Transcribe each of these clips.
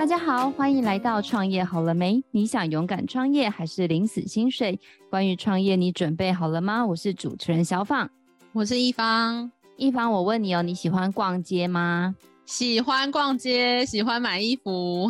大家好，欢迎来到创业好了没？你想勇敢创业还是领死薪水？关于创业，你准备好了吗？我是主持人小放，我是一方。一方，我问你哦，你喜欢逛街吗？喜欢逛街，喜欢买衣服，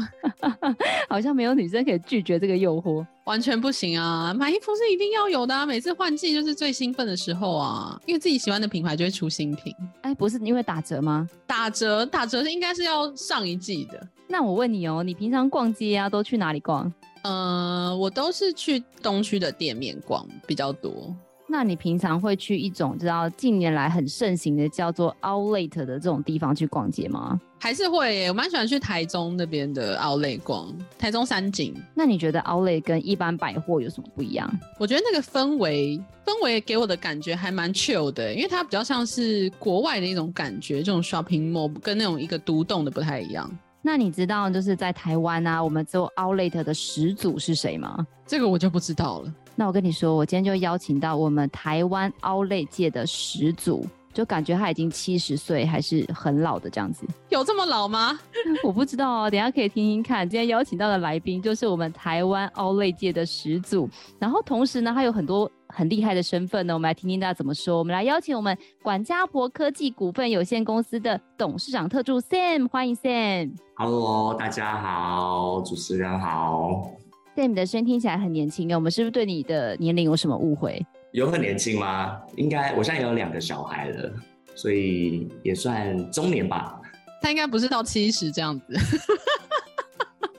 好像没有女生可以拒绝这个诱惑，完全不行啊！买衣服是一定要有的啊，每次换季就是最兴奋的时候啊，因为自己喜欢的品牌就会出新品。哎，不是因为打折吗？打折，打折是应该是要上一季的。那我问你哦，你平常逛街啊，都去哪里逛？呃，我都是去东区的店面逛比较多。那你平常会去一种知道近年来很盛行的叫做 Outlet 的这种地方去逛街吗？还是会耶，我蛮喜欢去台中那边的 Outlet 逛，台中三井。那你觉得 Outlet 跟一般百货有什么不一样？我觉得那个氛围，氛围给我的感觉还蛮 chill 的，因为它比较像是国外的一种感觉，这种 shopping mall 跟那种一个独栋的不太一样。那你知道就是在台湾啊，我们做 Outlet 的始祖是谁吗？这个我就不知道了。那我跟你说，我今天就邀请到我们台湾 Outlet 界的始祖，就感觉他已经七十岁，还是很老的这样子。有这么老吗？我不知道哦，等一下可以听听看。今天邀请到的来宾就是我们台湾 Outlet 界的始祖，然后同时呢，他有很多很厉害的身份呢。我们来听听大家怎么说。我们来邀请我们管家婆科技股份有限公司的董事长特助 Sam，欢迎 Sam。Hello，大家好，主持人好。Sam 的声音听起来很年轻，我们是不是对你的年龄有什么误会？有很年轻吗？应该，我现在有两个小孩了，所以也算中年吧。他应该不是到七十这样子。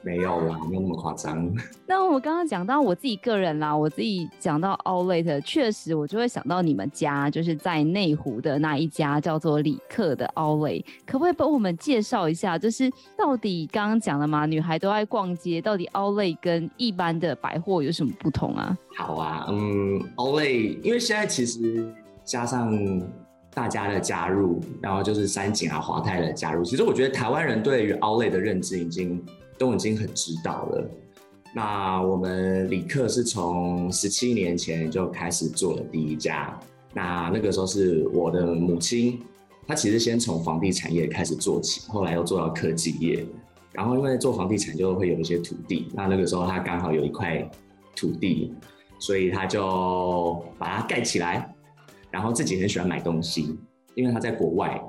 没有啦，没有那么夸张。那我刚刚讲到我自己个人啦，我自己讲到 Outlet，确实我就会想到你们家，就是在内湖的那一家叫做李克的 Outlet，可不可以帮我们介绍一下？就是到底刚刚讲了嘛，女孩都爱逛街，到底 Outlet 跟一般的百货有什么不同啊？好啊，嗯，Outlet，因为现在其实加上大家的加入，然后就是三井啊、华泰的加入，其实我觉得台湾人对于 Outlet 的认知已经。都已经很知道了。那我们李克是从十七年前就开始做了第一家。那那个时候是我的母亲，她其实先从房地产业开始做起，后来又做到科技业。然后因为做房地产就会有一些土地，那那个时候她刚好有一块土地，所以她就把它盖起来。然后自己很喜欢买东西，因为她在国外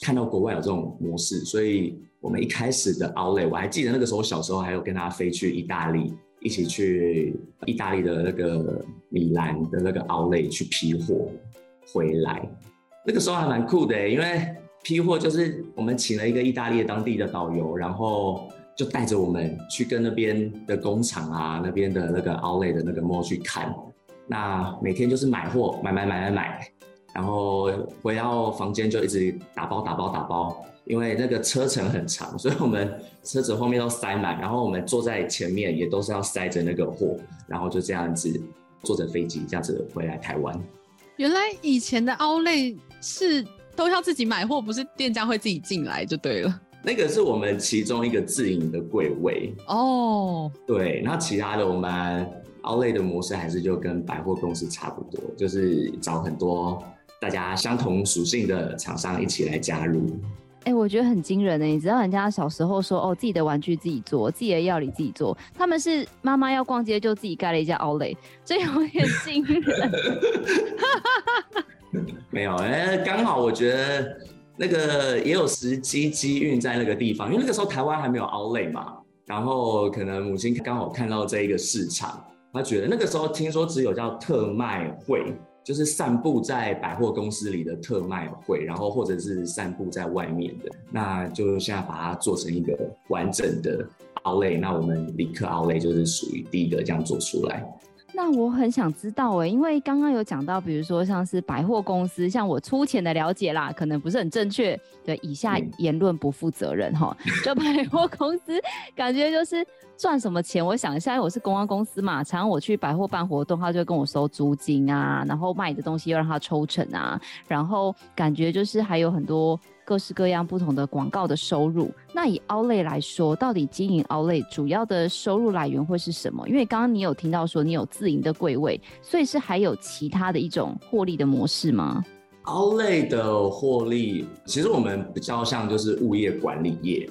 看到国外有这种模式，所以。我们一开始的 Outlet，我还记得那个时候，小时候还有跟他飞去意大利，一起去意大利的那个米兰的那个 Outlet 去批货回来。那个时候还蛮酷的，因为批货就是我们请了一个意大利当地的导游，然后就带着我们去跟那边的工厂啊，那边的那个 Outlet 的那个 mall 去看。那每天就是买货，买买买买买，然后回到房间就一直打包打包打包。因为那个车程很长，所以我们车子后面都塞满，然后我们坐在前面也都是要塞着那个货，然后就这样子坐着飞机这样子回来台湾。原来以前的 Outlet 是都要自己买货，不是店家会自己进来就对了。那个是我们其中一个自营的柜位哦。Oh. 对，那其他的我们 Outlet 的模式还是就跟百货公司差不多，就是找很多大家相同属性的厂商一起来加入。哎、欸，我觉得很惊人呢。你知道人家小时候说哦，自己的玩具自己做，自己的料理自己做。他们是妈妈要逛街就自己盖了一家 Outlet，这有点惊人。没有哎，刚、欸、好我觉得那个也有时机机运在那个地方，因为那个时候台湾还没有 Outlet 嘛。然后可能母亲刚好看到这一个市场，她觉得那个时候听说只有叫特卖会。就是散布在百货公司里的特卖会，然后或者是散布在外面的，那就现在把它做成一个完整的奥类那我们里克 Outlet 就是属于第一个这样做出来。那我很想知道哎、欸，因为刚刚有讲到，比如说像是百货公司，像我粗浅的了解啦，可能不是很正确。对，以下言论不负责任哈。嗯、就百货公司，感觉就是赚什么钱？我想一下，我是公关公司嘛，常常我去百货办活动，他就会跟我收租金啊，然后卖的东西又让他抽成啊，然后感觉就是还有很多。各式各样不同的广告的收入，那以 Outlet 来说，到底经营 Outlet 主要的收入来源会是什么？因为刚刚你有听到说你有自营的柜位，所以是还有其他的一种获利的模式吗？o 类的获利，其实我们比较像就是物业管理业。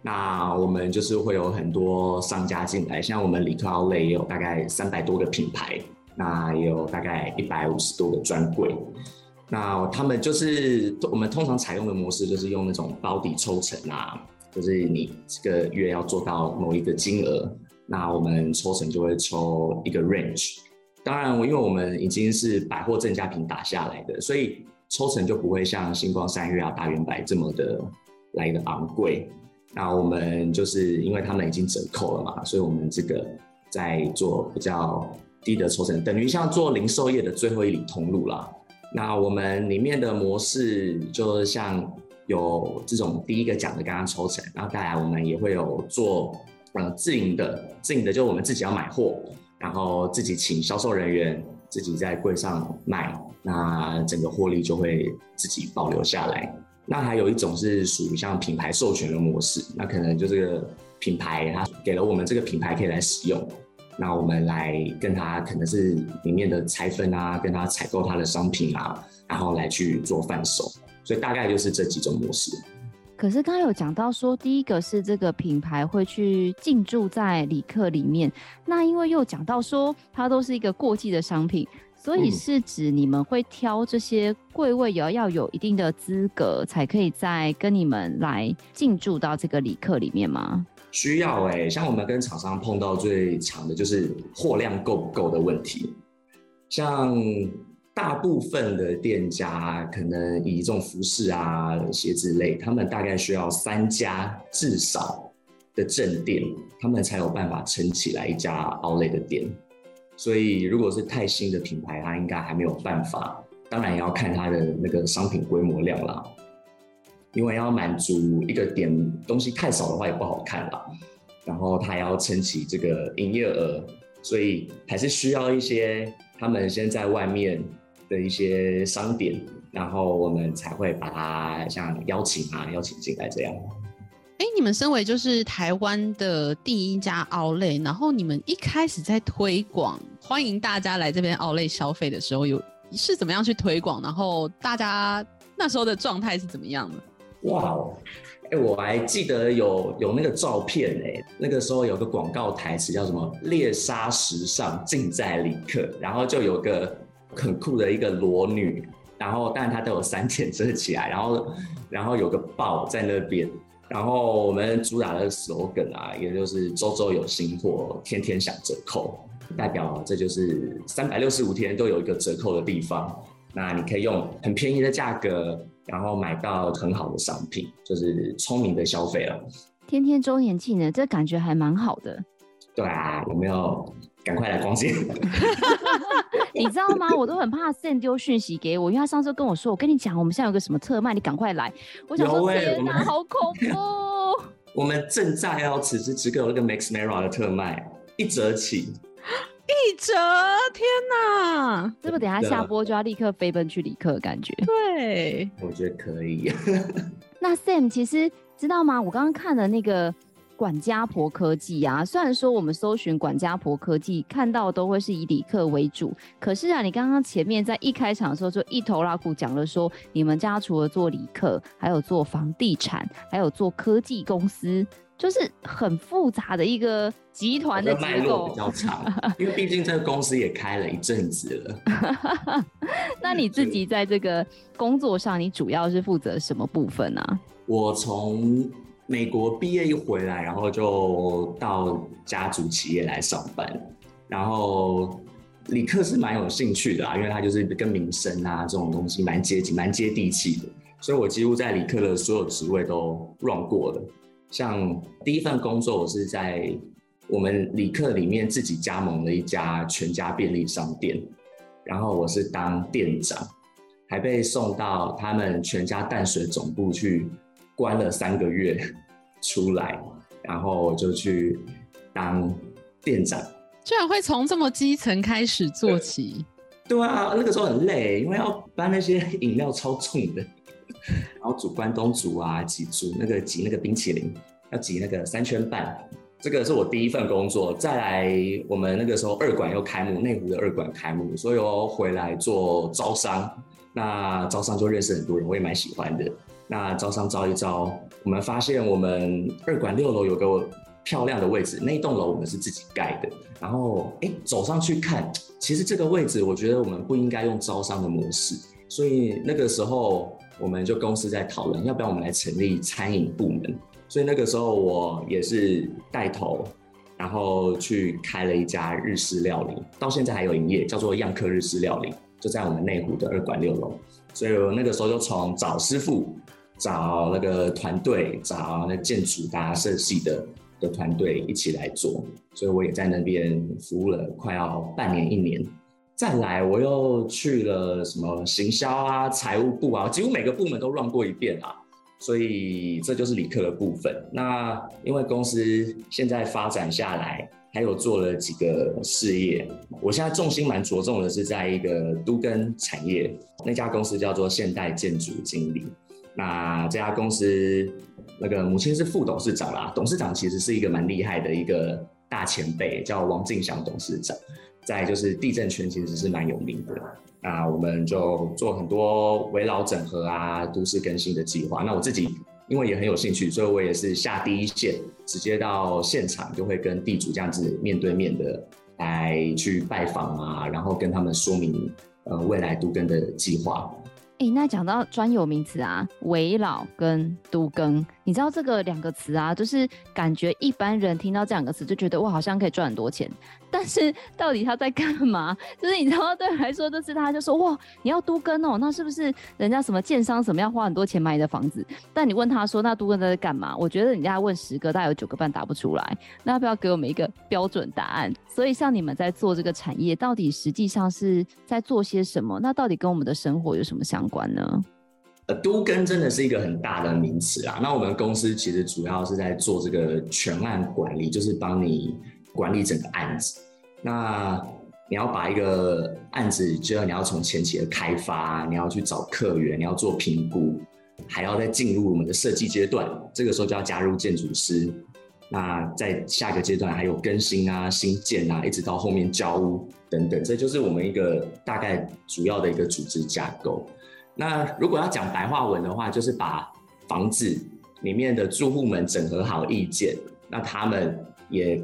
那我们就是会有很多商家进来，像我们里克奥莱也有大概三百多个品牌，那也有大概一百五十多个专柜。那他们就是我们通常采用的模式，就是用那种保底抽成啊，就是你这个月要做到某一个金额，那我们抽成就会抽一个 range。当然，因为我们已经是百货正价品打下来的，所以抽成就不会像星光三月啊、大远百这么的来的昂贵。那我们就是因为他们已经折扣了嘛，所以我们这个在做比较低的抽成，等于像做零售业的最后一里通路啦。那我们里面的模式就像有这种第一个讲的刚刚抽成，然后再来我们也会有做呃自营的，自营的就我们自己要买货，然后自己请销售人员自己在柜上卖，那整个获利就会自己保留下来。那还有一种是属于像品牌授权的模式，那可能就这个品牌它给了我们这个品牌可以来使用，那我们来跟他可能是里面的拆分啊，跟他采购他的商品啊，然后来去做贩售，所以大概就是这几种模式。可是刚刚有讲到说，第一个是这个品牌会去进驻在里克里面，那因为又讲到说它都是一个过季的商品。所以是指你们会挑这些柜位，也要有一定的资格，才可以再跟你们来进驻到这个里克里面吗？需要哎、像我们跟厂商碰到最长的就是货量够不够的问题。像大部分的店家，可能以这种服饰啊、鞋子类，他们大概需要三家至少的正店，他们才有办法撑起来一家 Outlet 的店。所以，如果是太新的品牌，它应该还没有办法。当然，也要看它的那个商品规模量啦。因为要满足一个点东西太少的话，也不好看了。然后，它要撑起这个营业额，所以还是需要一些他们先在外面的一些商店，然后我们才会把它像邀请啊，邀请进来这样。哎，你们身为就是台湾的第一家 Outlet，然后你们一开始在推广，欢迎大家来这边 Outlet 消费的时候，有是怎么样去推广？然后大家那时候的状态是怎么样的？哇哦，哎，我还记得有有那个照片哎，那个时候有个广告台词叫什么“猎杀时尚尽在里克”，然后就有个很酷的一个裸女，然后但她都有三点遮起来，然后然后有个豹在那边。然后我们主打的 slogan 啊，也就是周周有新货，天天享折扣，代表这就是三百六十五天都有一个折扣的地方。那你可以用很便宜的价格，然后买到很好的商品，就是聪明的消费了。天天周年庆呢，这感觉还蛮好的。对啊，有没有？赶快来逛街！你知道吗？我都很怕 Sam 丢讯息给我，因为他上次跟我说：“我跟你讲，我们现在有个什么特卖，你赶快来。”我想说：“天哪，好恐怖！”我们正在要此时此刻有那个 Max Mara 的特卖，一折起，一折！天哪，是不是等下下播就要立刻飞奔去里克的感觉？对，我觉得可以。那 Sam 其实知道吗？我刚刚看了那个。管家婆科技啊，虽然说我们搜寻管家婆科技看到都会是以里克为主，可是啊，你刚刚前面在一开场的时候就一头拉苦讲了说，你们家除了做里克，还有做房地产，还有做科技公司，就是很复杂的一个集团的结构。比较长，因为毕竟这个公司也开了一阵子了。那你自己在这个工作上，你主要是负责什么部分呢、啊？我从美国毕业一回来，然后就到家族企业来上班，然后里克是蛮有兴趣的啊，因为他就是跟民生啊这种东西蛮接近、蛮接地气的，所以我几乎在里克的所有职位都 run 过了。像第一份工作，我是在我们里克里面自己加盟了一家全家便利商店，然后我是当店长，还被送到他们全家淡水总部去。关了三个月出来，然后我就去当店长。居然会从这么基层开始做起？对啊，那个时候很累，因为要搬那些饮料超重的，然后煮关东煮啊，挤煮那个挤那个冰淇淋，要挤那个三圈半。这个是我第一份工作。再来，我们那个时候二馆又开幕，内湖的二馆开幕，所以我回来做招商。那招商就认识很多人，我也蛮喜欢的。那招商招一招，我们发现我们二馆六楼有个漂亮的位置，那一栋楼我们是自己盖的。然后哎，走上去看，其实这个位置我觉得我们不应该用招商的模式，所以那个时候我们就公司在讨论，要不要我们来成立餐饮部门。所以那个时候我也是带头。然后去开了一家日式料理，到现在还有营业，叫做样客日式料理，就在我们内湖的二馆六楼。所以我那个时候就从找师傅、找那个团队、找那建筑、大家设计的的团队一起来做。所以我也在那边服务了快要半年一年。再来，我又去了什么行销啊、财务部啊，几乎每个部门都乱过一遍啊。所以这就是理科的部分。那因为公司现在发展下来，还有做了几个事业。我现在重心蛮着重的是在一个都跟产业，那家公司叫做现代建筑经理。那这家公司那个母亲是副董事长啦，董事长其实是一个蛮厉害的一个大前辈，叫王进祥董事长。在就是地震圈其实是蛮有名的，那我们就做很多围绕整合啊、都市更新的计划。那我自己因为也很有兴趣，所以我也是下第一线，直接到现场就会跟地主这样子面对面的来去拜访啊，然后跟他们说明呃未来都更的计划。哎、那讲到专有名词啊，围绕跟都更。你知道这个两个词啊，就是感觉一般人听到这两个词就觉得哇，好像可以赚很多钱。但是到底他在干嘛？就是你知道，对我来说，就是他就说哇，你要都跟哦，那是不是人家什么建商什么要花很多钱买你的房子？但你问他说那都更在干嘛？我觉得人家问十个，大概有九个半答不出来。那要不要给我们一个标准答案？所以像你们在做这个产业，到底实际上是在做些什么？那到底跟我们的生活有什么相关呢？呃，都跟真的是一个很大的名词啊。那我们公司其实主要是在做这个全案管理，就是帮你管理整个案子。那你要把一个案子，就要你要从前期的开发，你要去找客源，你要做评估，还要再进入我们的设计阶段。这个时候就要加入建筑师。那在下一个阶段还有更新啊、新建啊，一直到后面交屋等等，这就是我们一个大概主要的一个组织架构。那如果要讲白话文的话，就是把房子里面的住户们整合好意见，那他们也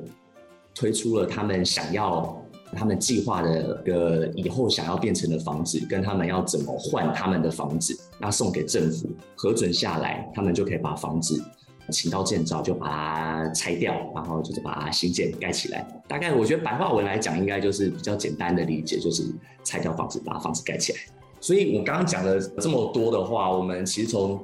推出了他们想要、他们计划的个以后想要变成的房子，跟他们要怎么换他们的房子，那送给政府核准下来，他们就可以把房子请到建造，就把它拆掉，然后就是把它新建盖起来。大概我觉得白话文来讲，应该就是比较简单的理解，就是拆掉房子，把房子盖起来。所以，我刚刚讲了这么多的话，我们其实从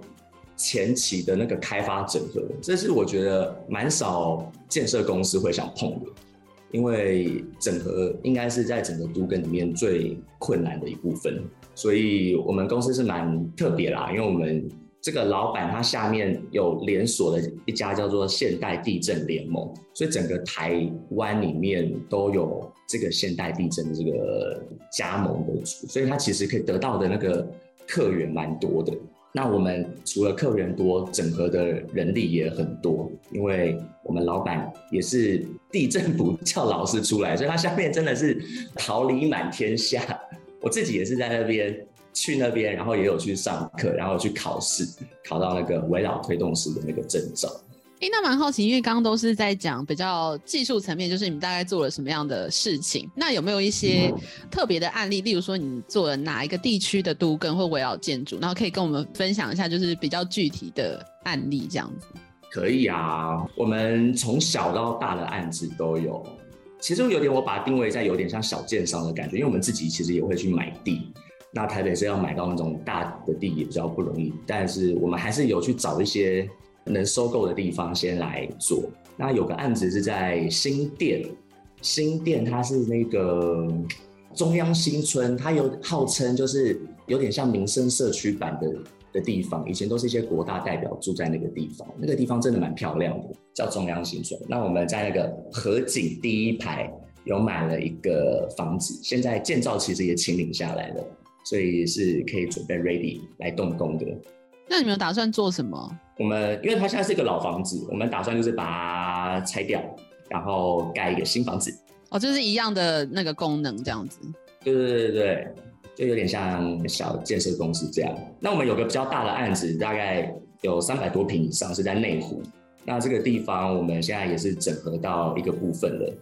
前期的那个开发整合，这是我觉得蛮少建设公司会想碰的，因为整合应该是在整个都跟里面最困难的一部分。所以，我们公司是蛮特别啦，因为我们。这个老板他下面有连锁的一家叫做现代地震联盟，所以整个台湾里面都有这个现代地震这个加盟的，所以他其实可以得到的那个客源蛮多的。那我们除了客源多，整合的人力也很多，因为我们老板也是地震补教老师出来，所以他下面真的是桃李满天下。我自己也是在那边。去那边，然后也有去上课，然后去考试，考到那个围绕推动师的那个证照。哎、欸，那蛮好奇，因为刚刚都是在讲比较技术层面，就是你们大概做了什么样的事情？那有没有一些特别的案例？例如说，你做了哪一个地区的都更或围绕建筑，然后可以跟我们分享一下，就是比较具体的案例这样子。可以啊，我们从小到大的案子都有。其实有点，我把它定位在有点像小建商的感觉，因为我们自己其实也会去买地。那台北是要买到那种大的地也比较不容易，但是我们还是有去找一些能收购的地方先来做。那有个案子是在新店，新店它是那个中央新村，它有号称就是有点像民生社区版的的地方，以前都是一些国大代表住在那个地方，那个地方真的蛮漂亮的，叫中央新村。那我们在那个河景第一排有买了一个房子，现在建造其实也清零下来了。所以是可以准备 ready 来动工的。那你们打算做什么？我们因为它现在是一个老房子，我们打算就是把它拆掉，然后盖一个新房子。哦，就是一样的那个功能这样子。对对对对，就有点像小建设公司这样。那我们有个比较大的案子，大概有三百多平以上，是在内湖。那这个地方我们现在也是整合到一个部分了，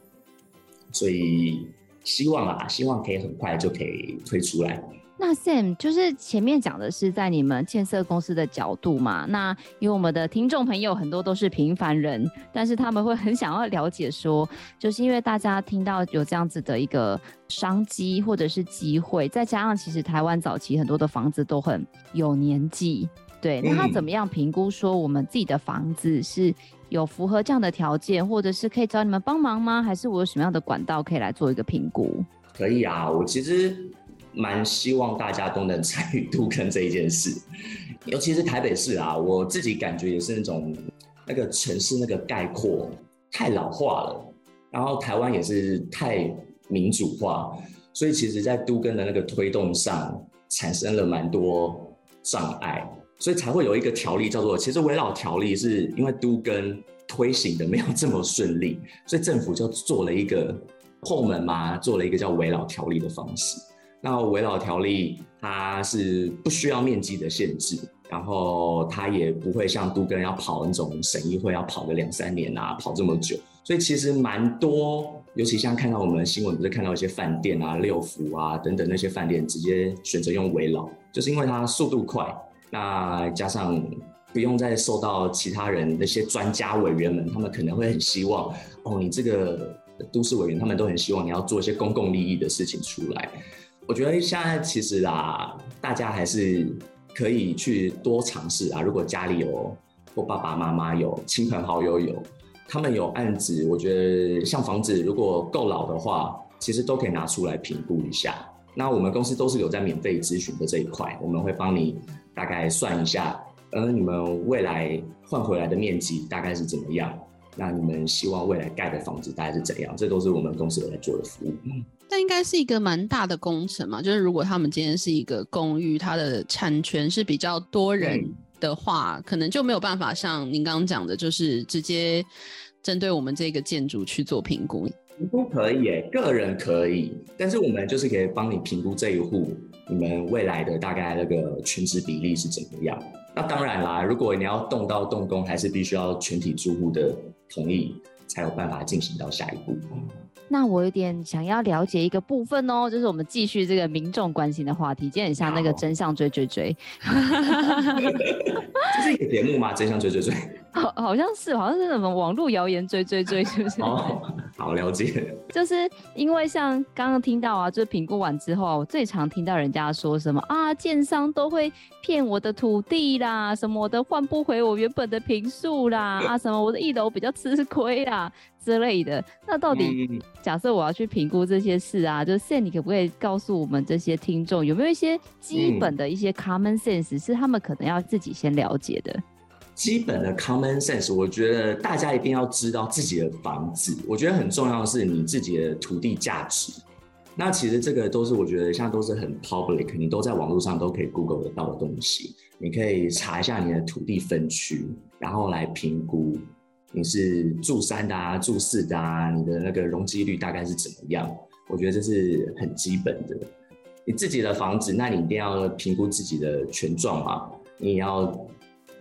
所以希望啊，希望可以很快就可以推出来。那 Sam 就是前面讲的是在你们建设公司的角度嘛？那因为我们的听众朋友很多都是平凡人，但是他们会很想要了解说，就是因为大家听到有这样子的一个商机或者是机会，再加上其实台湾早期很多的房子都很有年纪，对，那他怎么样评估说我们自己的房子是有符合这样的条件，或者是可以找你们帮忙吗？还是我有什么样的管道可以来做一个评估？可以啊，我其实。蛮希望大家都能参与都更这一件事，尤其是台北市啊，我自己感觉也是那种那个城市那个概括太老化了，然后台湾也是太民主化，所以其实在都根的那个推动上产生了蛮多障碍，所以才会有一个条例叫做，其实危老条例是因为都根推行的没有这么顺利，所以政府就做了一个后门嘛，做了一个叫危老条例的方式。那围老条例它是不需要面积的限制，然后它也不会像都更要跑那种审议会要跑个两三年啊，跑这么久。所以其实蛮多，尤其像看到我们的新闻，不是看到一些饭店啊、六福啊等等那些饭店直接选择用围老，就是因为它速度快，那加上不用再受到其他人那些专家委员们，他们可能会很希望哦，你这个都市委员他们都很希望你要做一些公共利益的事情出来。我觉得现在其实啊，大家还是可以去多尝试啊。如果家里有或爸爸妈妈有亲朋好友有，他们有案子，我觉得像房子如果够老的话，其实都可以拿出来评估一下。那我们公司都是有在免费咨询的这一块，我们会帮你大概算一下，呃，你们未来换回来的面积大概是怎么样？那你们希望未来盖的房子大概是怎样？这都是我们公司有在做的服务。但应该是一个蛮大的工程嘛，就是如果他们今天是一个公寓，它的产权是比较多人的话，嗯、可能就没有办法像您刚刚讲的，就是直接针对我们这个建筑去做评估。评估可以耶，个人可以，但是我们就是可以帮你评估这一户你们未来的大概那个权值比例是怎么样。那当然啦，如果你要动到动工，还是必须要全体住户的同意，才有办法进行到下一步。那我有点想要了解一个部分哦，就是我们继续这个民众关心的话题，就很像那个真相追追追，这是一个节目吗？真相追追追，好，好像是，好像是什么网络谣言追追追，是不是？哦，好了解。就是因为像刚刚听到啊，就是评估完之后啊，我最常听到人家说什么啊，建商都会骗我的土地啦，什么我的换不回我原本的平数啦，啊，什么我的一楼比较吃亏啦。之类的，那到底假设我要去评估这些事啊，嗯、就是 Sam，你可不可以告诉我们这些听众有没有一些基本的一些 common sense，是他们可能要自己先了解的？基本的 common sense，我觉得大家一定要知道自己的房子，我觉得很重要的是你自己的土地价值。那其实这个都是我觉得现在都是很 public，你都在网络上都可以 Google 得到的东西，你可以查一下你的土地分区，然后来评估。你是住三的啊，住四的啊，你的那个容积率大概是怎么样？我觉得这是很基本的。你自己的房子，那你一定要评估自己的权状嘛。你要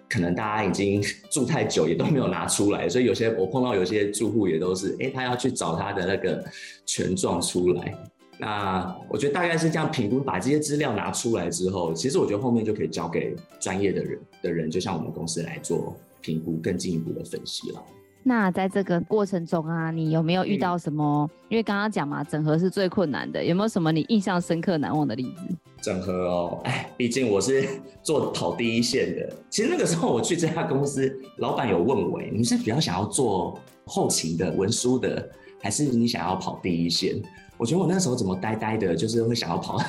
可能大家已经住太久，也都没有拿出来，所以有些我碰到有些住户也都是，哎、他要去找他的那个权状出来。那我觉得大概是这样评估，把这些资料拿出来之后，其实我觉得后面就可以交给专业的人的人，就像我们公司来做。评估更进一步的分析了。那在这个过程中啊，你有没有遇到什么？嗯、因为刚刚讲嘛，整合是最困难的，有没有什么你印象深刻、难忘的例子？整合哦，哎，毕竟我是 做跑第一线的。其实那个时候我去这家公司，老板有问我，你是比较想要做后勤的、文书的，还是你想要跑第一线？我觉得我那时候怎么呆呆的，就是会想要跑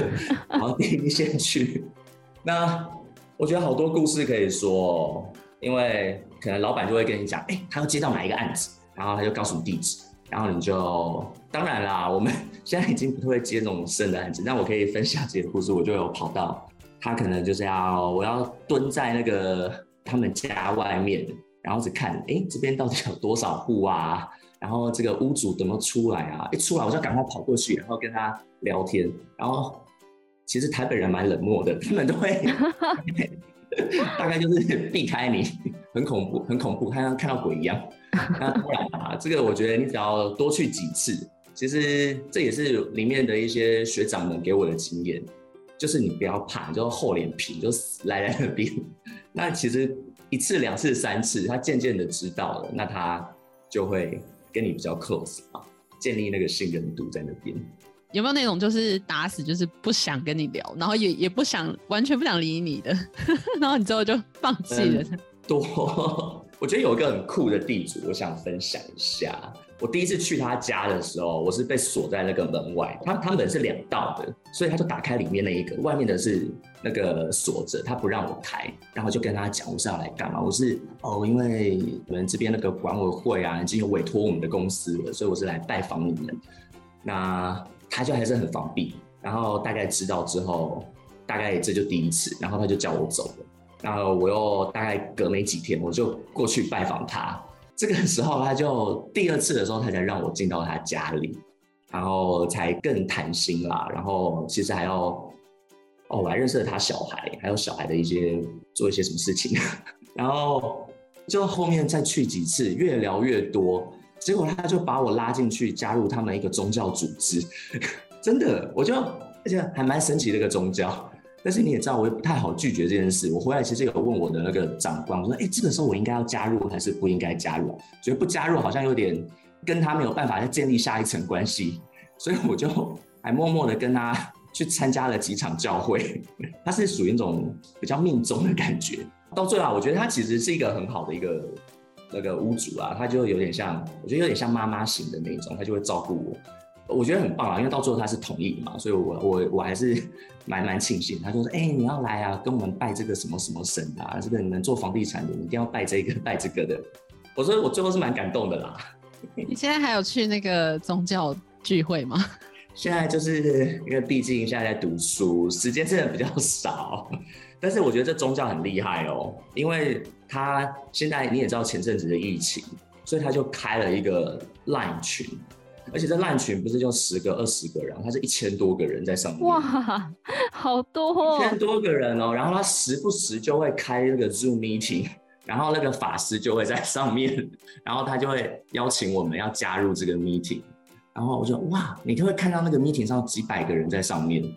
跑第一线去。那我觉得好多故事可以说。因为可能老板就会跟你讲，哎，他要接到哪一个案子，然后他就告诉你地址，然后你就当然啦，我们 现在已经不会接这种生的案子，那我可以分享这个故事，我就有跑到他可能就是要我要蹲在那个他们家外面，然后只看，哎，这边到底有多少户啊？然后这个屋主怎么出来啊？一出来我就赶快跑过去，然后跟他聊天，然后其实台北人蛮冷漠的，他们都会 大概就是避开你，很恐怖，很恐怖，看像看到鬼一样。那当然啊，这个我觉得你只要多去几次，其实这也是里面的一些学长们给我的经验，就是你不要怕，你就厚脸皮，就死赖在那边。那其实一次、两次、三次，他渐渐的知道了，那他就会跟你比较 close 啊，建立那个信任度在那边。有没有那种就是打死就是不想跟你聊，然后也也不想完全不想理你的，然后你之后就放弃了？嗯，多，我觉得有一个很酷的地主，我想分享一下。我第一次去他家的时候，我是被锁在那个门外。他他门是两道的，所以他就打开里面那一个，外面的是那个锁着，他不让我开。然后就跟他讲，我是要来干嘛？我是哦，因为我们这边那个管委会啊，已经有委托我们的公司了，所以我是来拜访你们。那他就还是很防备，然后大概知道之后，大概这就第一次，然后他就叫我走了。然后我又大概隔没几天，我就过去拜访他。这个时候他就第二次的时候，他才让我进到他家里，然后才更谈心啦。然后其实还要哦，我还认识了他小孩，还有小孩的一些做一些什么事情。然后就后面再去几次，越聊越多。结果他就把我拉进去加入他们一个宗教组织，真的，我就而且还蛮神奇的一个宗教。但是你也知道，我也不太好拒绝这件事。我回来其实有问我的那个长官，我说：“哎，这个时候我应该要加入还是不应该加入？”觉得不加入好像有点跟他没有办法再建立下一层关系，所以我就还默默的跟他去参加了几场教会。他是属于那种比较命中的感觉。到最后，我觉得他其实是一个很好的一个。那个屋主啊，他就有点像，我觉得有点像妈妈型的那种，他就会照顾我，我觉得很棒啊，因为到最后他是同意嘛，所以我我我还是 蛮蛮庆幸。他就说：“哎、欸，你要来啊，跟我们拜这个什么什么神啊，这个你们做房地产的，你一定要拜这个拜这个的。”我说我最后是蛮感动的啦。你现在还有去那个宗教聚会吗？现在就是因为毕竟现在在读书，时间真的比较少。但是我觉得这宗教很厉害哦，因为他现在你也知道前阵子的疫情，所以他就开了一个 Line 群，而且这 Line 群不是就十个、二十个人，他是一千多个人在上面。哇，好多哦！一千多个人哦，然后他时不时就会开那个 Zoom meeting，然后那个法师就会在上面，然后他就会邀请我们要加入这个 meeting，然后我就哇，你就会看到那个 meeting 上几百个人在上面。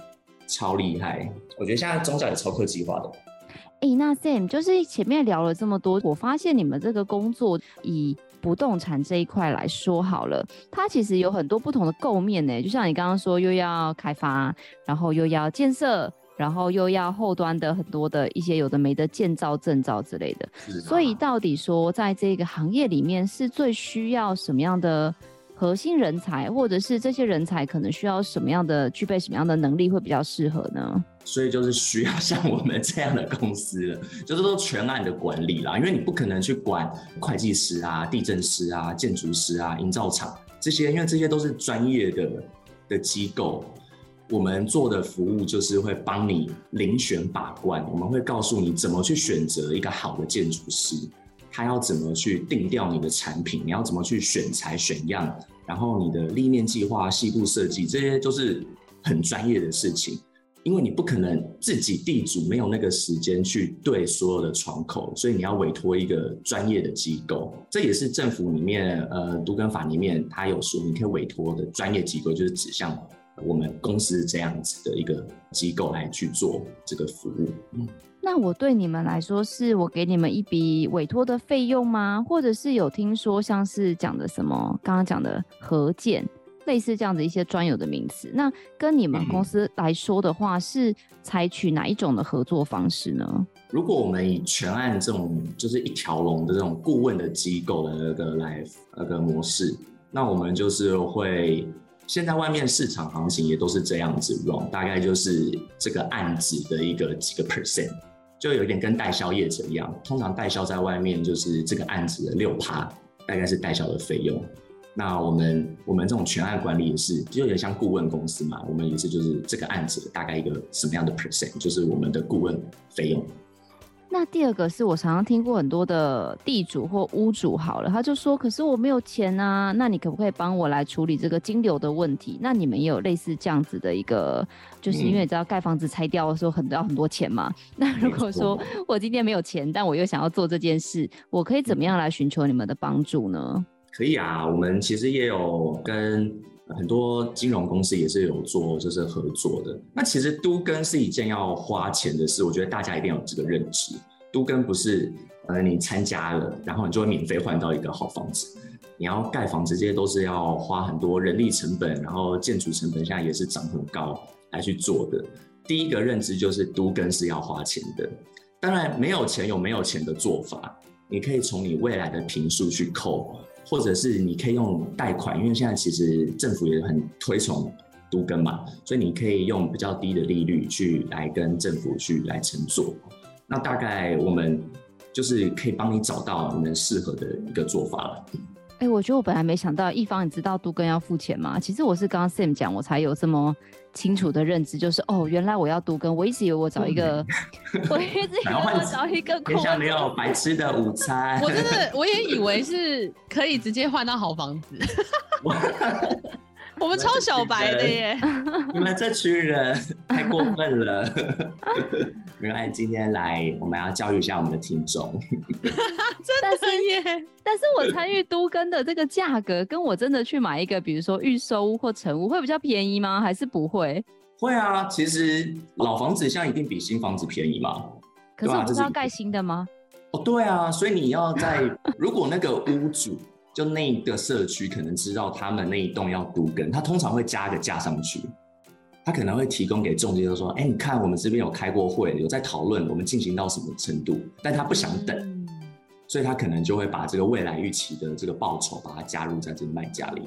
超厉害！我觉得现在中教也超科技化的。哎、欸，那 Sam 就是前面聊了这么多，我发现你们这个工作以不动产这一块来说好了，它其实有很多不同的构面呢。就像你刚刚说，又要开发，然后又要建设，然后又要后端的很多的一些有的没的建造、证照之类的。所以到底说，在这个行业里面，是最需要什么样的？核心人才，或者是这些人才，可能需要什么样的具备什么样的能力会比较适合呢？所以就是需要像我们这样的公司了，就是说全案的管理啦，因为你不可能去管会计师啊、地震师啊、建筑师啊、营造厂这些，因为这些都是专业的的机构。我们做的服务就是会帮你遴选把关，我们会告诉你怎么去选择一个好的建筑师。他要怎么去定调你的产品？你要怎么去选材选样？然后你的立面计划、细部设计，这些都是很专业的事情。因为你不可能自己地主没有那个时间去对所有的窗口，所以你要委托一个专业的机构。这也是政府里面呃，都更法里面他有说，你可以委托的专业机构，就是指向我们公司这样子的一个机构来去做这个服务。嗯。那我对你们来说，是我给你们一笔委托的费用吗？或者是有听说像是讲的什么刚刚讲的合建，类似这样的一些专有的名词？那跟你们公司来说的话，是采取哪一种的合作方式呢？如果我们以全案这种就是一条龙的这种顾问的机构的那个来那个模式，那我们就是会现在外面市场行情也都是这样子 run，大概就是这个案子的一个几个 percent。就有点跟代销业者一样，通常代销在外面就是这个案子的六趴，大概是代销的费用。那我们我们这种全案管理也是，就有点像顾问公司嘛，我们也是就是这个案子大概一个什么样的 percent，就是我们的顾问费用。那第二个是我常常听过很多的地主或屋主，好了，他就说，可是我没有钱啊，那你可不可以帮我来处理这个金流的问题？那你们也有类似这样子的一个，就是因为你知道盖房子拆掉的时候很要很多钱嘛。那如果说我今天没有钱，但我又想要做这件事，我可以怎么样来寻求你们的帮助呢？可以啊，我们其实也有跟。很多金融公司也是有做，就是合作的。那其实都更是一件要花钱的事，我觉得大家一定要有这个认知。都更不是呃你参加了，然后你就会免费换到一个好房子。你要盖房子，这些都是要花很多人力成本，然后建筑成本现在也是涨很高来去做的。第一个认知就是都更是要花钱的。当然没有钱有没有钱的做法，你可以从你未来的平数去扣。或者是你可以用贷款，因为现在其实政府也很推崇都更嘛，所以你可以用比较低的利率去来跟政府去来乘坐。那大概我们就是可以帮你找到你们适合的一个做法了。哎、欸，我觉得我本来没想到，一方你知道杜根要付钱吗？其实我是刚刚 Sam 讲，我才有这么清楚的认知，就是哦，原来我要杜根，我一直以为我找一个，我一直以为我找一个，天下没有白吃的午餐。我真的我也以为是可以直接换到好房子。我们超小白的耶！你们这群人太过分了。原来今天来，我们要教育一下我们的听众。真的耶！但是我参与都更的这个价格，跟我真的去买一个，比如说预售屋或成屋，会比较便宜吗？还是不会？会啊，其实老房子现在一定比新房子便宜嘛。可是我不是要盖新的吗？哦，对啊，所以你要在如果那个屋主。就那一个社区可能知道他们那一栋要都更，他通常会加个价上去，他可能会提供给中介，就说：“哎、欸，你看我们这边有开过会，有在讨论我们进行到什么程度。”但他不想等，所以他可能就会把这个未来预期的这个报酬把它加入在这个卖价里。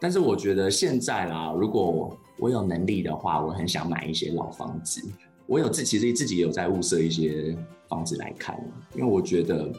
但是我觉得现在啦，如果我有能力的话，我很想买一些老房子。我有自其实自己也有在物色一些房子来看，因为我觉得。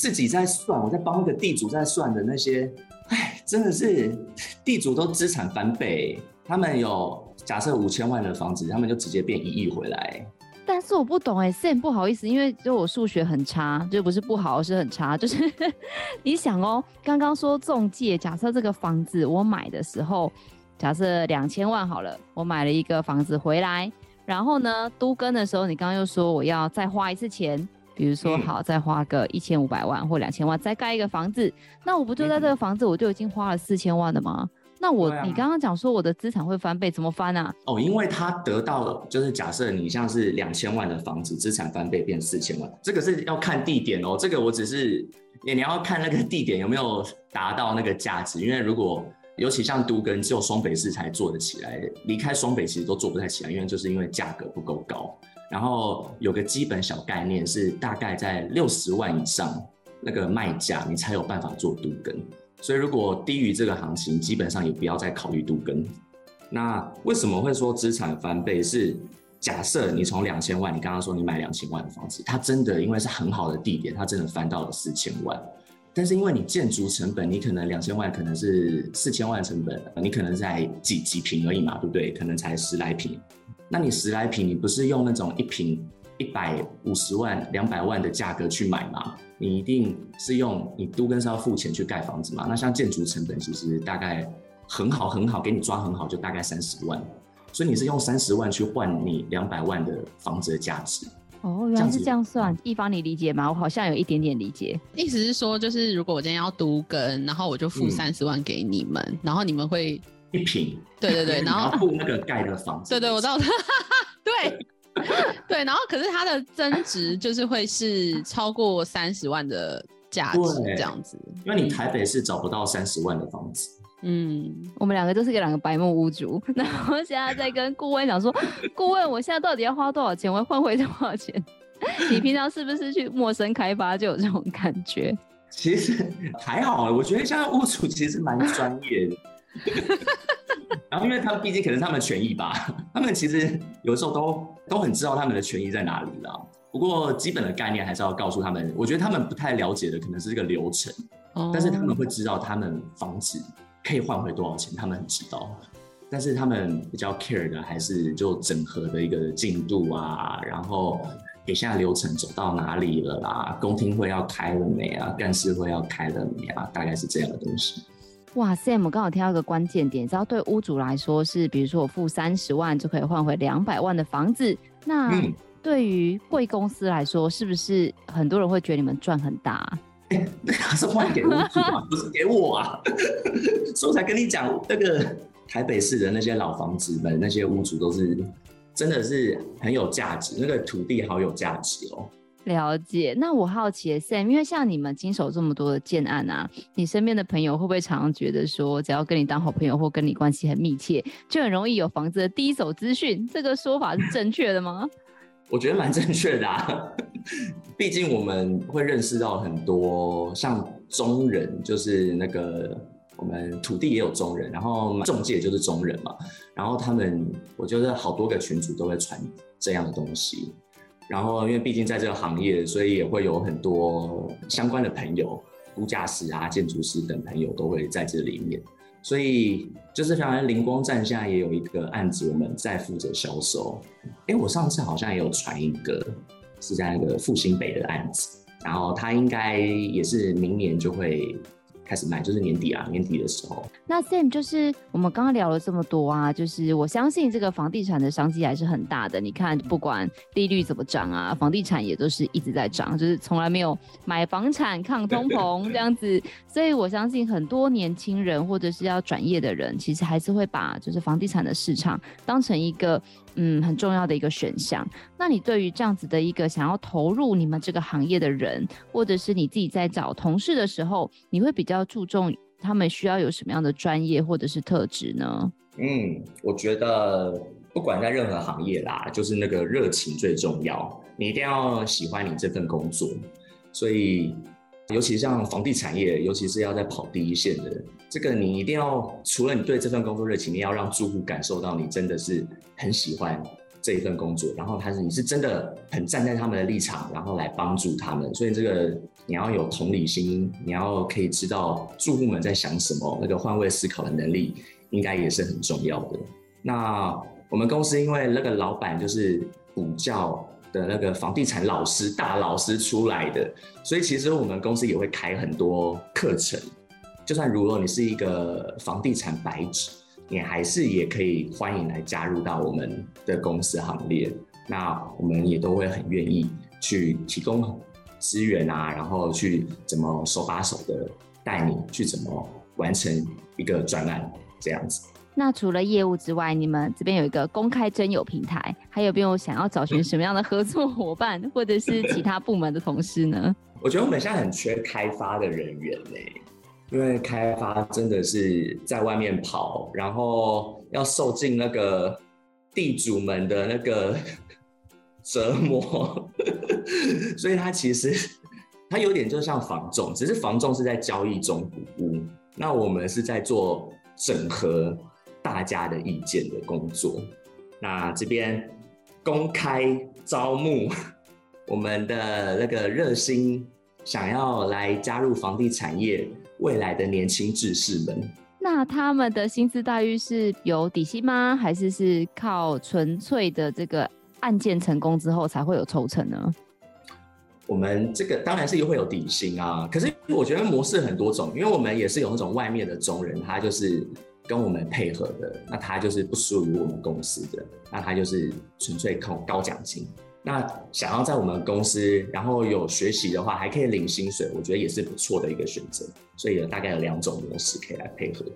自己在算，我在帮一个地主在算的那些，哎，真的是地主都资产翻倍。他们有假设五千万的房子，他们就直接变一亿回来。但是我不懂哎，Sam 不好意思，因为就我数学很差，就不是不好，是很差。就是 你想哦，刚刚说中介，假设这个房子我买的时候，假设两千万好了，我买了一个房子回来，然后呢，都更的时候，你刚刚又说我要再花一次钱。比如说，好，再花个一千五百万或两千万，再盖一个房子，那我不就在这个房子我就已经花了四千万了吗？那我，你刚刚讲说我的资产会翻倍，怎么翻啊？哦，因为他得到就是假设你像是两千万的房子，资产翻倍变四千万，这个是要看地点哦。这个我只是你你要看那个地点有没有达到那个价值，因为如果尤其像都跟只有双北市才做得起来，离开双北其实都做不太起来，因为就是因为价格不够高。然后有个基本小概念是，大概在六十万以上那个卖价，你才有办法做都更。所以如果低于这个行情，基本上也不要再考虑都更。那为什么会说资产翻倍？是假设你从两千万，你刚刚说你买两千万的房子，它真的因为是很好的地点，它真的翻到了四千万。但是因为你建筑成本，你可能两千万可能是四千万成本，你可能才几几平而已嘛，对不对？可能才十来平。那你十来平，你不是用那种一瓶一百五十万、两百万的价格去买吗？你一定是用你都跟是要付钱去盖房子嘛？那像建筑成本其实大概很好很好，给你抓很好，就大概三十万。所以你是用三十万去换你两百万的房子的价值。哦，原来是这样算。一方你理解吗？我好像有一点点理解。意思是说，就是如果我今天要都根，然后我就付三十万给你们，嗯、然后你们会。一平，对对对，然后付那个盖的房子，对对，我知道，对对，然后可是它的增值就是会是超过三十万的价值这样子，因为你台北是找不到三十万的房子。嗯，我们两个就是个两个白目屋主，然后现在在跟顾问讲说，顾问，我现在到底要花多少钱，我要换回多少钱？你平常是不是去陌生开发就有这种感觉？其实还好，我觉得现在屋主其实蛮专业的。然后，因为他们毕竟可能是他们的权益吧，他们其实有时候都都很知道他们的权益在哪里了。不过，基本的概念还是要告诉他们。我觉得他们不太了解的可能是这个流程，但是他们会知道他们房子可以换回多少钱，他们很知道。但是他们比较 care 的还是就整合的一个进度啊，然后给，现在流程走到哪里了啦？公听会要开了没啊？干事会要开了没啊？大概是这样的东西。哇，Sam，我刚好听到一个关键点，知道对屋主来说是，比如说我付三十万就可以换回两百万的房子，那对于贵公司来说，是不是很多人会觉得你们赚很大？欸、那个是换给屋主啊，不是给我啊，所以我才跟你讲，那个台北市的那些老房子们，那些屋主都是真的是很有价值，那个土地好有价值哦。了解，那我好奇 Sam，因为像你们经手这么多的建案啊，你身边的朋友会不会常常觉得说，只要跟你当好朋友或跟你关系很密切，就很容易有房子的第一手资讯？这个说法是正确的吗？我觉得蛮正确的啊，毕竟我们会认识到很多像中人，就是那个我们土地也有中人，然后中介就是中人嘛，然后他们我觉得好多个群组都会传这样的东西。然后，因为毕竟在这个行业，所以也会有很多相关的朋友，估价师啊、建筑师等朋友都会在这里面。所以，就是反正灵光站现在也有一个案子，我们在负责销售。哎，我上次好像也有传一个，是在那个复兴北的案子，然后他应该也是明年就会。开始卖就是年底啊，年底的时候。那 Sam 就是我们刚刚聊了这么多啊，就是我相信这个房地产的商机还是很大的。你看，不管利率怎么涨啊，房地产也都是一直在涨，就是从来没有买房产抗通膨这样子。所以我相信很多年轻人或者是要转业的人，其实还是会把就是房地产的市场当成一个。嗯，很重要的一个选项。那你对于这样子的一个想要投入你们这个行业的人，或者是你自己在找同事的时候，你会比较注重他们需要有什么样的专业或者是特质呢？嗯，我觉得不管在任何行业啦，就是那个热情最重要，你一定要喜欢你这份工作。所以。尤其像房地产业，尤其是要在跑第一线的，这个你一定要除了你对这份工作热情，你要让住户感受到你真的是很喜欢这一份工作，然后他是你是真的很站在他们的立场，然后来帮助他们。所以这个你要有同理心，你要可以知道住户们在想什么，那个换位思考的能力应该也是很重要的。那我们公司因为那个老板就是补教。的那个房地产老师、大老师出来的，所以其实我们公司也会开很多课程。就算如果你是一个房地产白纸，你还是也可以欢迎来加入到我们的公司行列。那我们也都会很愿意去提供资源啊，然后去怎么手把手的带你去怎么完成一个专案这样子。那除了业务之外，你们这边有一个公开征友平台，还有没有想要找寻什么样的合作伙伴，或者是其他部门的同事呢？我觉得我们现在很缺开发的人员呢，因为开发真的是在外面跑，然后要受尽那个地主们的那个 折磨，所以他其实他有点就像房仲，只是房仲是在交易中服务，那我们是在做整合。大家的意见的工作，那这边公开招募我们的那个热心想要来加入房地产业未来的年轻志士们。那他们的薪资待遇是有底薪吗？还是是靠纯粹的这个案件成功之后才会有抽成呢？我们这个当然是会有底薪啊，可是我觉得模式很多种，因为我们也是有那种外面的中人，他就是。跟我们配合的，那他就是不属于我们公司的，那他就是纯粹靠高奖金。那想要在我们公司，然后有学习的话，还可以领薪水，我觉得也是不错的一个选择。所以有大概有两种模式可以来配合。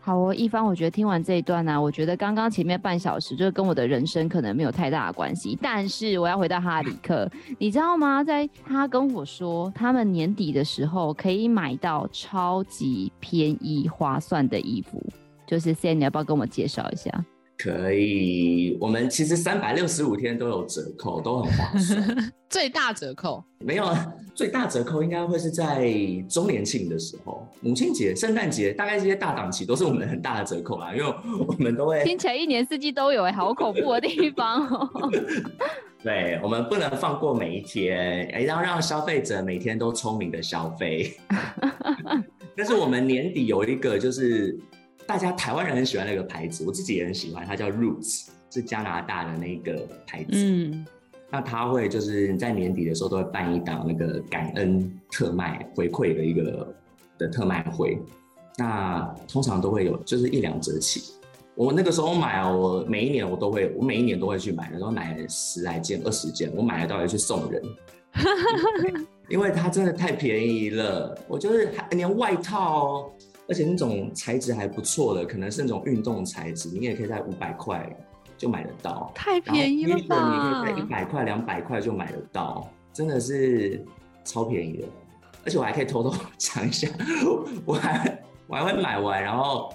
好哦，一方，我觉得听完这一段呢、我觉得刚刚前面半小时就跟我的人生可能没有太大的关系，但是我要回到哈里克，你知道吗？在他跟我说他们年底的时候可以买到超级便宜划算的衣服。就是 Sam，你要不要跟我介绍一下？可以，我们其实三百六十五天都有折扣，都很划算。最大折扣没有啊？最大折扣应该会是在周年庆的时候，母亲节、圣诞节，大概这些大档期都是我们很大的折扣啦。因为我们都会听起来一年四季都有哎，好恐怖的地方哦。对，我们不能放过每一天，哎，要让消费者每天都聪明的消费。但是我们年底有一个就是。大家台湾人很喜欢那个牌子，我自己也很喜欢，它叫 Roots，是加拿大的那个牌子。嗯，那他会就是在年底的时候都会办一档那个感恩特卖回馈的一个的特卖会，那通常都会有就是一两折起。我那个时候买哦，我每一年我都会，我每一年都会去买，然后买十来件、二十件，我买了都要去送人，因为它真的太便宜了。我就是连外套，而且那种材质还不错的，可能是那种运动材质，你也可以在五百块就买得到，太便宜了吧？你可以在一百块、两百块就买得到，真的是超便宜的。而且我还可以偷偷 讲一下，我还。我还会买完，然后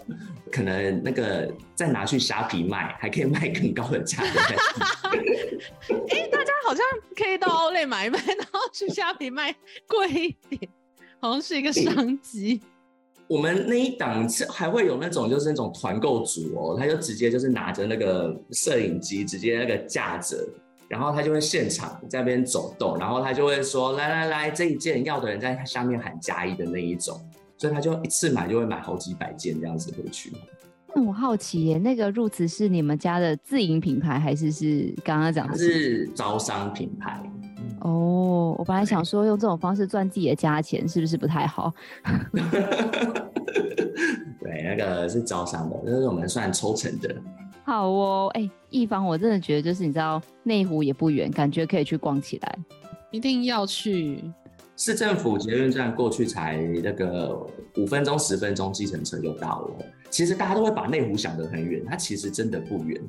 可能那个再拿去虾皮卖，还可以卖更高的价格。哎、欸，大家好像可以到买一买，然后去虾皮卖贵一点，好像是一个商机。我们那一档是还会有那种就是那种团购组哦，他就直接就是拿着那个摄影机，直接那个架着，然后他就会现场在那边走动，然后他就会说：“来来来，这一件要的人在下面喊加一的那一种。”所以他就一次买就会买好几百件这样子回去。那我好奇耶，那个 Roots 是你们家的自营品牌，还是是刚刚讲的是招商品牌？哦，我本来想说用这种方式赚自己的家钱，是不是不太好？对，那个是招商的，这是我们算抽成的。好哦，哎、欸，一方我真的觉得就是你知道内湖也不远，感觉可以去逛起来，一定要去。市政府捷运站过去才那个五分钟、十分钟，计程车就到了。其实大家都会把内湖想得很远，它其实真的不远。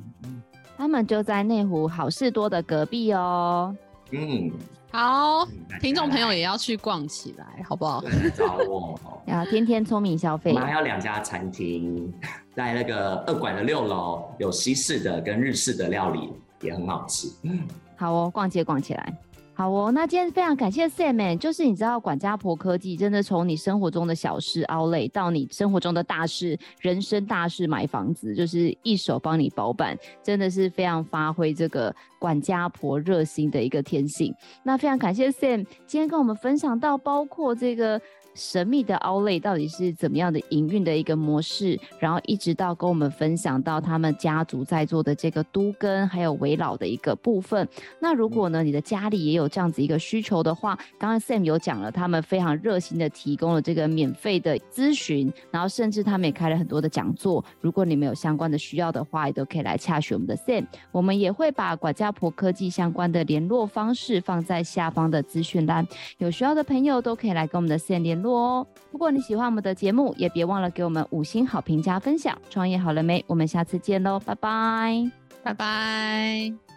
他们就在内湖好事多的隔壁哦。嗯，好，听众朋友也要去逛起来，好不好？找我，要天天聪明消费。我们还有两家餐厅，在那个二馆的六楼，有西式的跟日式的料理，也很好吃。嗯，好哦，逛街逛起来。好哦，那今天非常感谢 Sam，就是你知道管家婆科技真的从你生活中的小事 Outlet 到你生活中的大事，人生大事买房子，就是一手帮你包办，真的是非常发挥这个管家婆热心的一个天性。那非常感谢 Sam 今天跟我们分享到，包括这个。神秘的 Outlet 到底是怎么样的营运的一个模式？然后一直到跟我们分享到他们家族在做的这个都更还有围老的一个部分。那如果呢，你的家里也有这样子一个需求的话，刚刚 Sam 有讲了，他们非常热心的提供了这个免费的咨询，然后甚至他们也开了很多的讲座。如果你们有相关的需要的话，也都可以来洽询我们的 Sam。我们也会把管家婆科技相关的联络方式放在下方的资讯栏，有需要的朋友都可以来跟我们的 Sam 联联络。哦，如果你喜欢我们的节目，也别忘了给我们五星好评加分享。创业好了没？我们下次见喽，拜拜，拜拜。